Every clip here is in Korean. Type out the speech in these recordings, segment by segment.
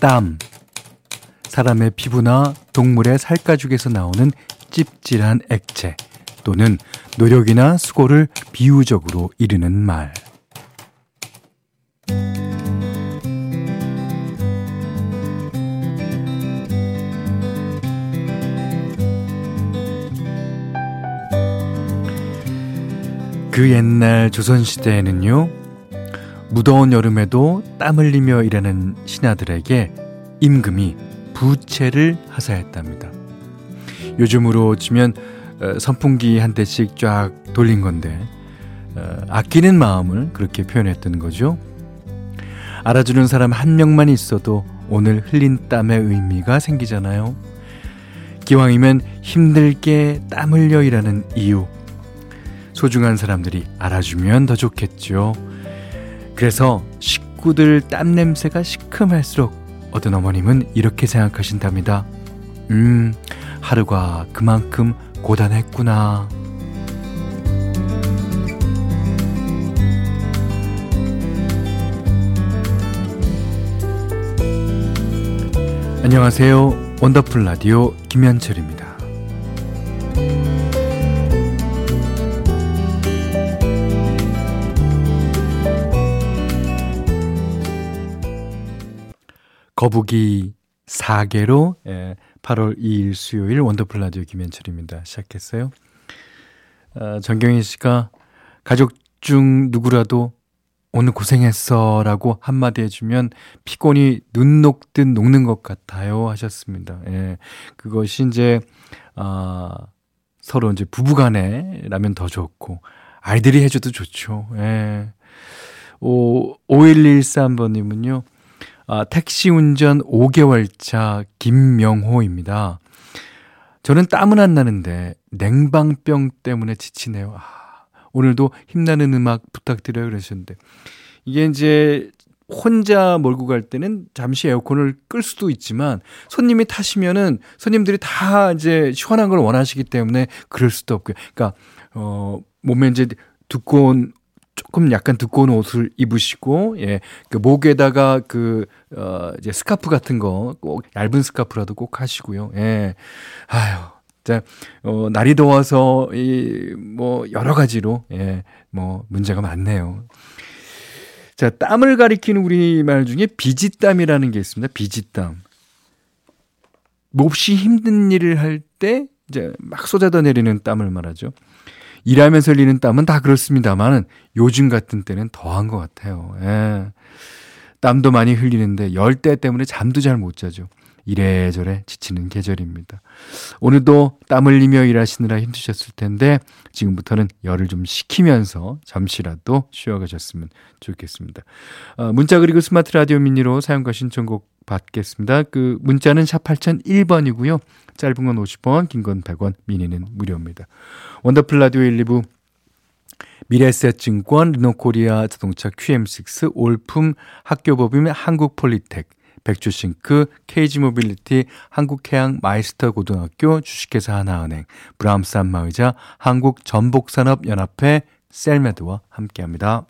땀. 사람의 피부나 동물의 살가죽에서 나오는 찝찝한 액체 또는 노력이나 수고를 비유적으로 이르는 말. 그 옛날 조선시대에는요, 무더운 여름에도 땀 흘리며 일하는 신하들에게 임금이 부채를 하사했답니다. 요즘으로 치면 어, 선풍기 한 대씩 쫙 돌린 건데 어, 아끼는 마음을 그렇게 표현했던 거죠. 알아주는 사람 한 명만 있어도 오늘 흘린 땀의 의미가 생기잖아요. 기왕이면 힘들게 땀 흘려 일하는 이유. 소중한 사람들이 알아주면 더 좋겠죠. 그래서 식구들 땀 냄새가 시큼할수록 어떤 어머님은 이렇게 생각하신답니다. 음, 하루가 그만큼 고단했구나. 안녕하세요. 원더풀 라디오 김현철입니다. 거북이 4개로 8월 2일 수요일 원더풀 라디오 김현철입니다. 시작했어요. 어, 정경희 씨가 가족 중 누구라도 오늘 고생했어 라고 한마디 해주면 피곤이 눈 녹듯 녹는 것 같아요 하셨습니다. 예. 그것이 이제, 아, 서로 이제 부부간에 라면 더 좋고, 아이들이 해줘도 좋죠. 예. 오, 5113번님은요, 아, 택시 운전 5개월 차 김명호입니다. 저는 땀은 안 나는데 냉방병 때문에 지치네요. 아, 오늘도 힘나는 음악 부탁드려요 그러셨는데 이게 이제 혼자 몰고 갈 때는 잠시 에어컨을 끌 수도 있지만 손님이 타시면은 손님들이 다 이제 시원한 걸 원하시기 때문에 그럴 수도 없고요. 그러니까 어 몸에 이제 두꺼운 조금 약간 두꺼운 옷을 입으시고 예. 그 목에다가 그 어 이제 스카프 같은 거 꼭 얇은 스카프라도 꼭 하시고요. 예. 아유. 자, 어 날이 더워서 이 뭐 여러 가지로 예. 뭐 문제가 많네요. 자, 땀을 가리키는 우리말 중에 비지땀이라는 게 있습니다. 비지땀. 몹시 힘든 일을 할 때 이제 막 쏟아져 내리는 땀을 말하죠. 일하면서 흘리는 땀은 다 그렇습니다만 요즘 같은 때는 더한 것 같아요. 예. 땀도 많이 흘리는데 열대 때문에 잠도 잘 못 자죠. 이래저래 지치는 계절입니다. 오늘도 땀 흘리며 일하시느라 힘드셨을 텐데 지금부터는 열을 좀 식히면서 잠시라도 쉬어가셨으면 좋겠습니다. 어, 문자 그리고 스마트 라디오 미니로 사용과 신청곡 받겠습니다. 그 문자는 샵 8001번이고요. 짧은 건 50원, 긴 건 100원, 미니는 무료입니다. 원더풀 라디오 1, 2부 미래에셋증권, 르노코리아 자동차 QM6, 올품 학교법인 한국폴리텍, 백조싱크, KG모빌리티, 한국해양 마이스터 고등학교, 주식회사 하나은행, 브람스 안마의자, 한국전복산업연합회, 셀메드와 함께합니다.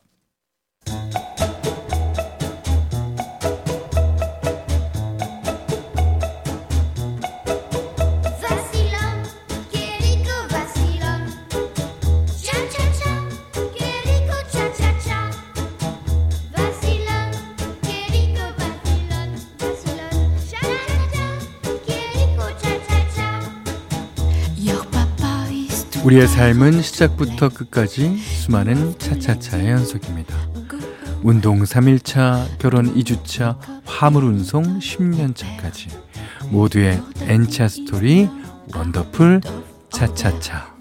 우리의 삶은 시작부터 끝까지 수많은 차차차의 연속입니다. 운동 3일차, 결혼 2주차, 화물 운송 10년차까지 모두의 N차 스토리 원더풀 차차차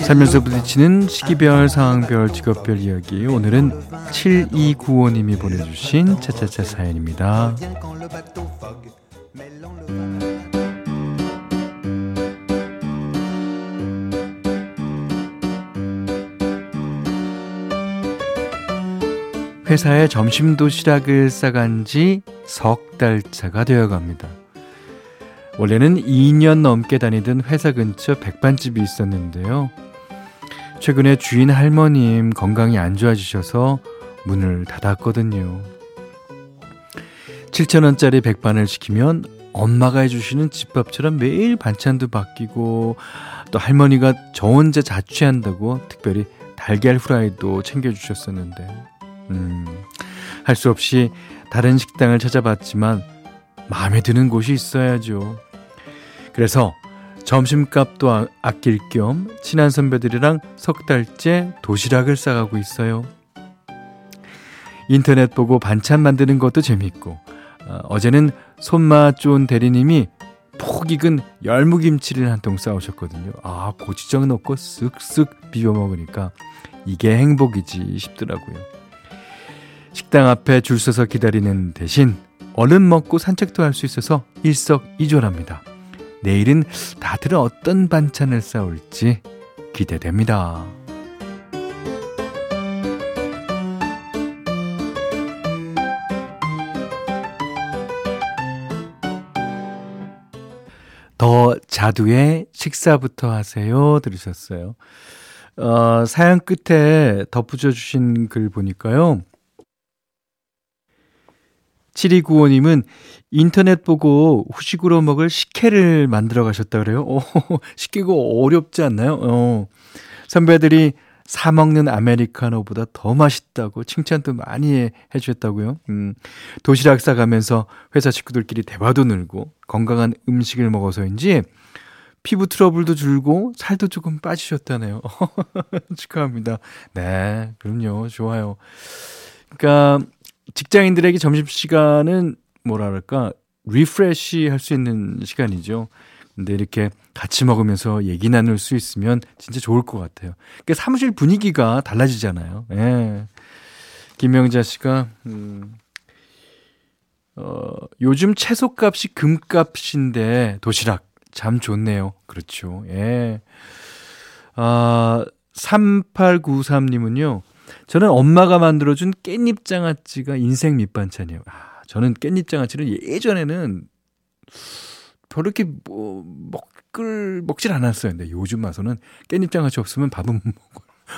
살면서 부딪히는 시기별, 상황별, 직업별 이야기. 오늘은 7295님이 보내주신 차차차 사연입니다. 회사에 점심 도시락을 싸간 지 석 달차가 되어 갑니다. 원래는 2년 넘게 다니던 회사 근처 백반집이 있었는데요. 최근에 주인 할머님 건강이 안 좋아지셔서 문을 닫았거든요. 7천원짜리 백반을 시키면 엄마가 해주시는 집밥처럼 매일 반찬도 바뀌고 또 할머니가 저 혼자 자취한다고 특별히 달걀 후라이도 챙겨주셨었는데 음, 할 수 없이 다른 식당을 찾아봤지만 마음에 드는 곳이 있어야죠. 그래서 점심값도 아, 아낄 겸 친한 선배들이랑 석 달째 도시락을 싸가고 있어요. 인터넷 보고 반찬 만드는 것도 재밌고 어, 어제는 손맛 좋은 대리님이 폭 익은 열무김치를 한 통 싸오셨거든요. 아 고추장 넣고 쓱쓱 비벼 먹으니까 이게 행복이지 싶더라고요. 식당 앞에 줄 서서 기다리는 대신 얼른 먹고 산책도 할 수 있어서 일석이조랍니다. 내일은 다들 어떤 반찬을 싸올지 기대됩니다. 더 자두의 식사부터 하세요 들으셨어요. 어, 사연 끝에 덧붙여 주신 글 보니까요. 7295님은 인터넷 보고 후식으로 먹을 식혜를 만들어 가셨다 그래요. 오, 식혜고 어렵지 않나요? 어. 선배들이 사 먹는 아메리카노보다 더 맛있다고 칭찬도 많이 해, 주셨다고요. 음, 도시락 싸가면서 회사 식구들끼리 대화도 늘고 건강한 음식을 먹어서인지 피부 트러블도 줄고 살도 조금 빠지셨다네요. 축하합니다. 네, 그럼요. 좋아요. 그러니까 직장인들에게 점심시간은 뭐라 그럴까, refresh 할수 있는 시간이죠. 근데 이렇게 같이 먹으면서 얘기 나눌 수 있으면 진짜 좋을 것 같아요. 그러니까 사무실 분위기가 달라지잖아요. 예. 김명자 씨가, 음, 어, 요즘 채소값이 금값인데 도시락 참 좋네요. 그렇죠. 예. 아, 3893님은요. 저는 엄마가 만들어준 깻잎 장아찌가 인생 밑반찬이에요. 아, 저는 깻잎 장아찌를 예전에는 별로 이렇게 뭐, 먹을, 먹질 않았어요. 근데 요즘 와서는 깻잎 장아찌 없으면 밥은 못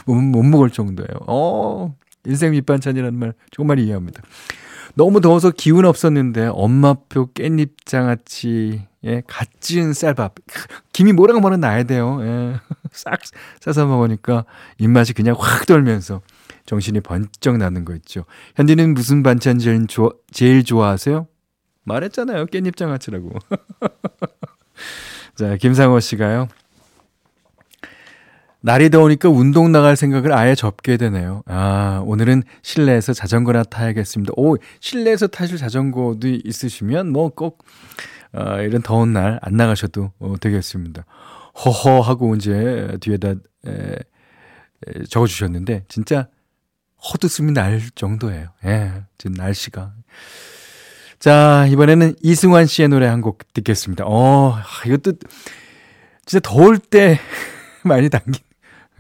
먹을, 못 먹을 정도예요. 어, 인생 밑반찬이라는 말 정말 이해합니다. 너무 더워서 기운 없었는데 엄마표 깻잎 장아찌에 갓 지은 쌀밥. 김이 뭐랑 뭐랑 나야 돼요. 예. 싹 싸서 먹으니까 입맛이 그냥 확 돌면서 정신이 번쩍 나는 거 있죠. 현디는 무슨 반찬 제일, 좋아, 제일 좋아하세요? 말했잖아요. 깻잎 장아찌라고. 자, 김상호 씨가요. 날이 더우니까 운동 나갈 생각을 아예 접게 되네요. 아, 오늘은 실내에서 자전거나 타야겠습니다. 오, 실내에서 타실 자전거도 있으시면 뭐 꼭, 어, 이런 더운 날 안 나가셔도 어, 되겠습니다. 허허 하고 이제 뒤에다 에, 에, 적어주셨는데, 진짜 헛웃음이 날 정도예요. 예, 지금 날씨가. 자, 이번에는 이승환 씨의 노래 한 곡 듣겠습니다. 어, 이것도 진짜 더울 때 많이 당긴,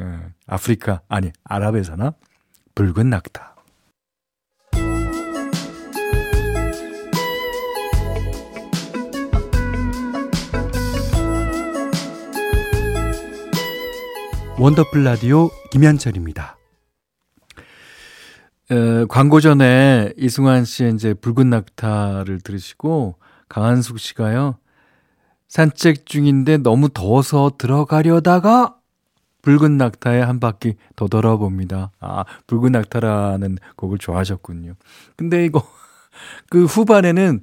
예, 아프리카, 아니, 아랍에서나 붉은 낙타. 원더풀 라디오 김현철입니다. 에, 광고 전에 이승환 씨의 이제 붉은 낙타를 들으시고 강한숙 씨가요. 산책 중인데 너무 더워서 들어가려다가 붉은 낙타에 한 바퀴 더 돌아봅니다. 아, 붉은 낙타라는 곡을 좋아하셨군요. 근데 이거 그 후반에는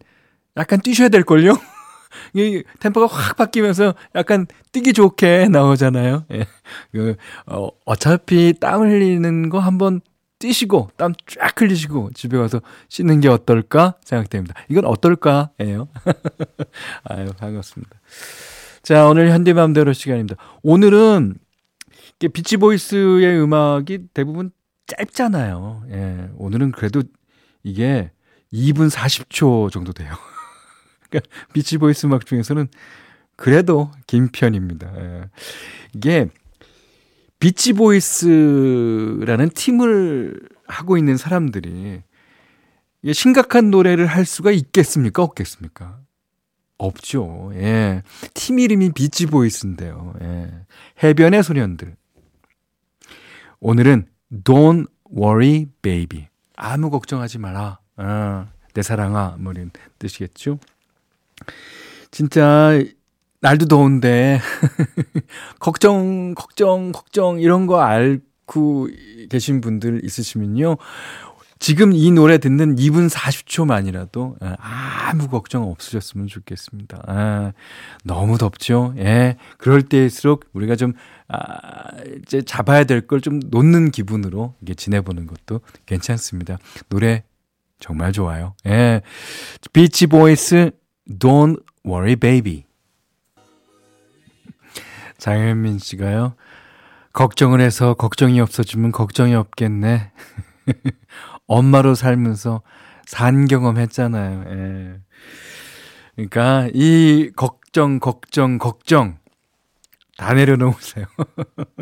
약간 뛰셔야 될 걸요? 이 템포가 확 바뀌면서 약간 뛰기 좋게 나오잖아요. 예. 그, 어, 어차피 땀 흘리는 거 한번 뛰시고 땀 쫙 흘리시고 집에 가서 씻는 게 어떨까 생각됩니다. 이건 어떨까예요. 아유 반갑습니다. 자 오늘 현디 맘대로 시간입니다. 오늘은 비치 보이스의 음악이 대부분 짧잖아요. 예, 오늘은 그래도 이게 2분 40초 정도 돼요. 그러니까 비치 보이스 음악 중에서는 그래도 긴 편입니다. 예. 이게 비치보이스라는 팀을 하고 있는 사람들이 심각한 노래를 할 수가 있겠습니까? 없겠습니까? 없죠. 예. 팀 이름이 비치보이스인데요. 예. 해변의 소년들. 오늘은 Don't Worry Baby. 아무 걱정하지 마라. 어, 내 사랑아. 뭐 이런 뜻이겠죠. 진짜 날도 더운데 걱정 걱정 걱정 이런 거 앓고 계신 분들 있으시면요. 지금 이 노래 듣는 2분 40초만이라도 예, 아무 걱정 없으셨으면 좋겠습니다. 아, 너무 덥죠? 예. 그럴 때일수록 우리가 좀, 아, 이제 잡아야 될 걸 좀 놓는 기분으로 이게 지내보는 것도 괜찮습니다. 노래 정말 좋아요. 예. 비치 보이스, Don't Worry Baby. 장현민 씨가요. 걱정을 해서 걱정이 없어지면 걱정이 없겠네. 엄마로 살면서 산 경험 했잖아요. 예. 그러니까 이 걱정, 걱정, 걱정 다 내려놓으세요.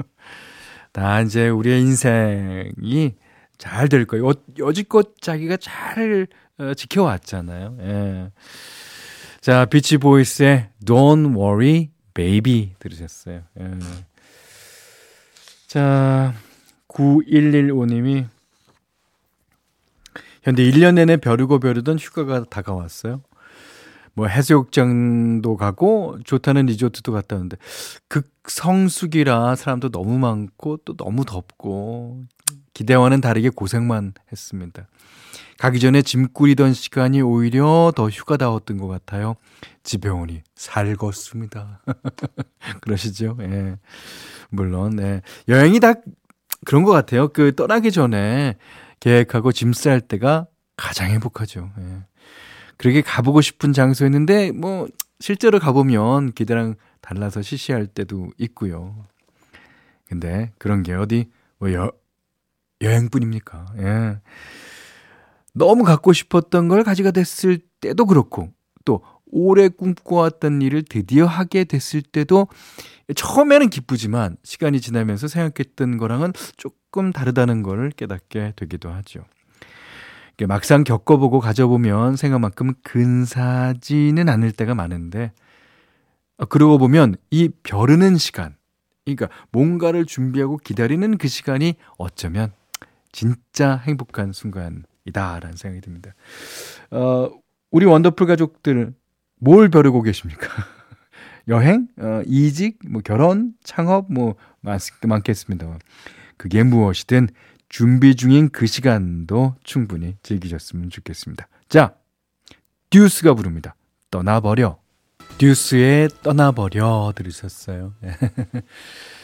다 이제 우리의 인생이 잘 될 거예요. 여, 여지껏 자기가 잘 어, 지켜왔잖아요. 예. 자, 비치 보이스의 Don't Worry Baby 들으셨어요. 예. 자, 9115님이 현재 1년 내내 벼르고 벼르던 휴가가 다가왔어요. 뭐 해수욕장도 가고 좋다는 리조트도 갔다 오는데 극성수기라 사람도 너무 많고 또 너무 덥고 기대와는 다르게 고생만 했습니다. 가기 전에 짐 꾸리던 시간이 오히려 더 휴가다웠던 것 같아요. 집에 오니 살겄습니다. 그러시죠? 예. 물론, 예. 여행이 다 그런 것 같아요. 그 떠나기 전에 계획하고 짐 쌀 때가 가장 행복하죠. 예. 그렇게 가보고 싶은 장소였는데 뭐 실제로 가보면 기대랑 달라서 시시할 때도 있고요. 근데 그런 게 어디 뭐 여, 여행뿐입니까? 예. 너무 갖고 싶었던 걸 가지가 됐을 때도 그렇고 또 오래 꿈꿔왔던 일을 드디어 하게 됐을 때도 처음에는 기쁘지만 시간이 지나면서 생각했던 거랑은 조금 다르다는 걸 깨닫게 되기도 하죠. 막상 겪어보고 가져보면 생각만큼 근사지는 않을 때가 많은데 어, 그러고 보면 이 벼르는 시간 그러니까 뭔가를 준비하고 기다리는 그 시간이 어쩌면 진짜 행복한 순간이다라는 생각이 듭니다. 어, 우리 원더풀 가족들 뭘 벼르고 계십니까? 여행, 어, 이직, 뭐 결혼, 창업 뭐 많, 많겠습니다. 그게 무엇이든 준비 중인 그 시간도 충분히 즐기셨으면 좋겠습니다. 자, 듀스가 부릅니다. 떠나버려. 듀스의 떠나버려 들으셨어요.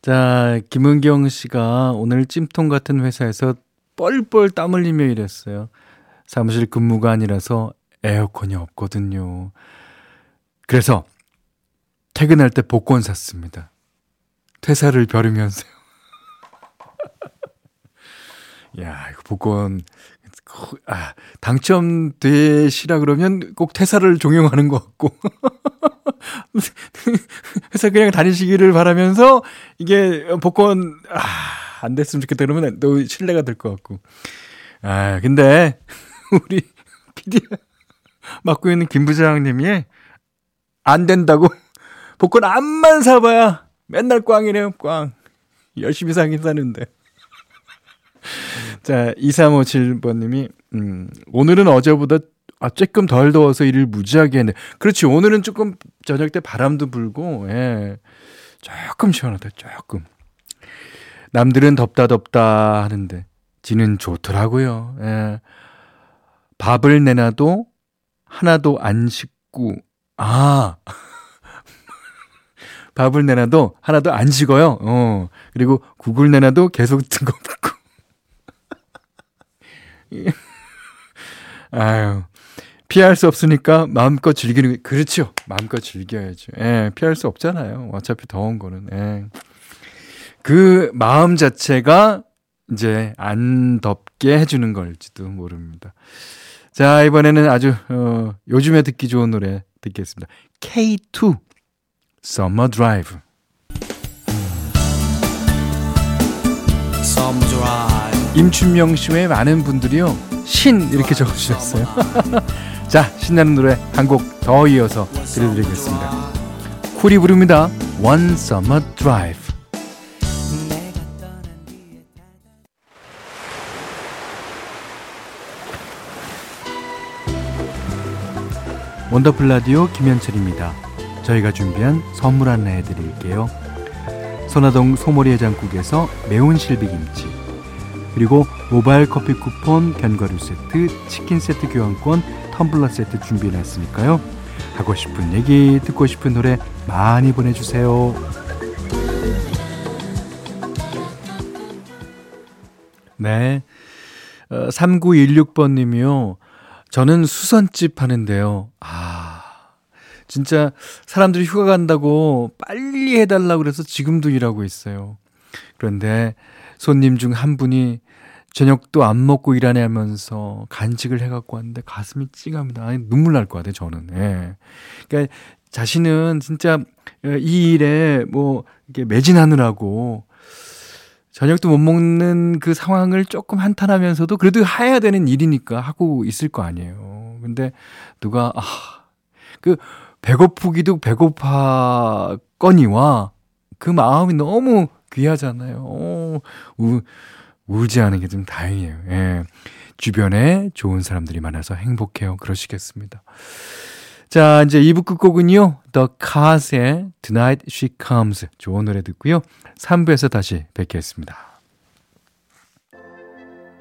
자, 김은경 씨가 오늘 찜통 같은 회사에서 뻘뻘 땀 흘리며 일했어요. 사무실 근무가 아니라서 에어컨이 없거든요. 그래서 퇴근할 때 복권 샀습니다. 퇴사를 벼르면서요. 야, 이거 복권, 아, 당첨되시라 그러면 꼭 퇴사를 종용하는 것 같고. 회사 그냥 다니시기를 바라면서 이게 복권, 아, 안 됐으면 좋겠다 그러면 너 신뢰가 될 것 같고. 아, 근데 우리 PD 맡고 있는 김 부장님이 안 된다고 복권 암만 사봐야 맨날 꽝이래요, 꽝. 열심히 사긴 사는데. 자, 2357번님이, 음, 오늘은 어제보다 아, 조금 덜 더워서 일을 무지하게 했네. 그렇지, 오늘은 조금 저녁 때 바람도 불고, 예. 조금 시원하다, 조금. 남들은 덥다 덥다 하는데, 지는 좋더라고요. 예. 밥을 내놔도 하나도 안 식고, 아. 밥을 내놔도 하나도 안 식어요. 어. 그리고 국을 내놔도 계속 뜨겁고. 아유. 피할 수 없으니까 마음껏 즐기는 그렇죠. 마음껏 즐겨야죠. 예, 피할 수 없잖아요. 어차피 더운 거는. 예. 그 마음 자체가 이제 안 덥게 해주는 걸지도 모릅니다. 자, 이번에는 아주, 어, 요즘에 듣기 좋은 노래 듣겠습니다. K2 Summer Drive. Summer Drive. 임춘명 씨 외에 많은 분들이요. 신 이렇게 적어주셨어요. 자, 신나는 노래 한 곡 더 이어서 들려드리겠습니다. 쿨이 부릅니다. One Summer Drive. 원더풀 라디오 김현철입니다. 저희가 준비한 선물 하나 해드릴게요. 선화동 소머리 해장국에서 매운 실비김치 그리고 모바일 커피 쿠폰, 견과류 세트, 치킨 세트 교환권, 텀블러 세트 준비해놨으니까요. 하고 싶은 얘기, 듣고 싶은 노래 많이 보내주세요. 네. 어, 3916번 님이요. 저는 수선집 하는데요. 아, 진짜 사람들이 휴가 간다고 빨리 해달라고 그래서 지금도 일하고 있어요. 그런데 손님 중 한 분이 저녁도 안 먹고 일하냐면서 간직을 해갖고 왔는데 가슴이 찡합니다. 아니, 눈물 날 것 같아요, 저는. 예. 그러니까 자신은 진짜 이 일에 뭐, 이렇게 매진하느라고 저녁도 못 먹는 그 상황을 조금 한탄하면서도 그래도 해야 되는 일이니까 하고 있을 거 아니에요. 근데 누가, 아, 그 배고프기도 배고파거니와 그 마음이 너무 귀하잖아요. 어, 우, 울지 않은 게좀 다행이에요. 예. 주변에 좋은 사람들이 많아서 행복해요. 그러시겠습니다. 자, 이제 2부 끝곡은요. The Cars의 Tonight She Comes. 좋은 노래 듣고요. 3부에서 다시 뵙겠습니다.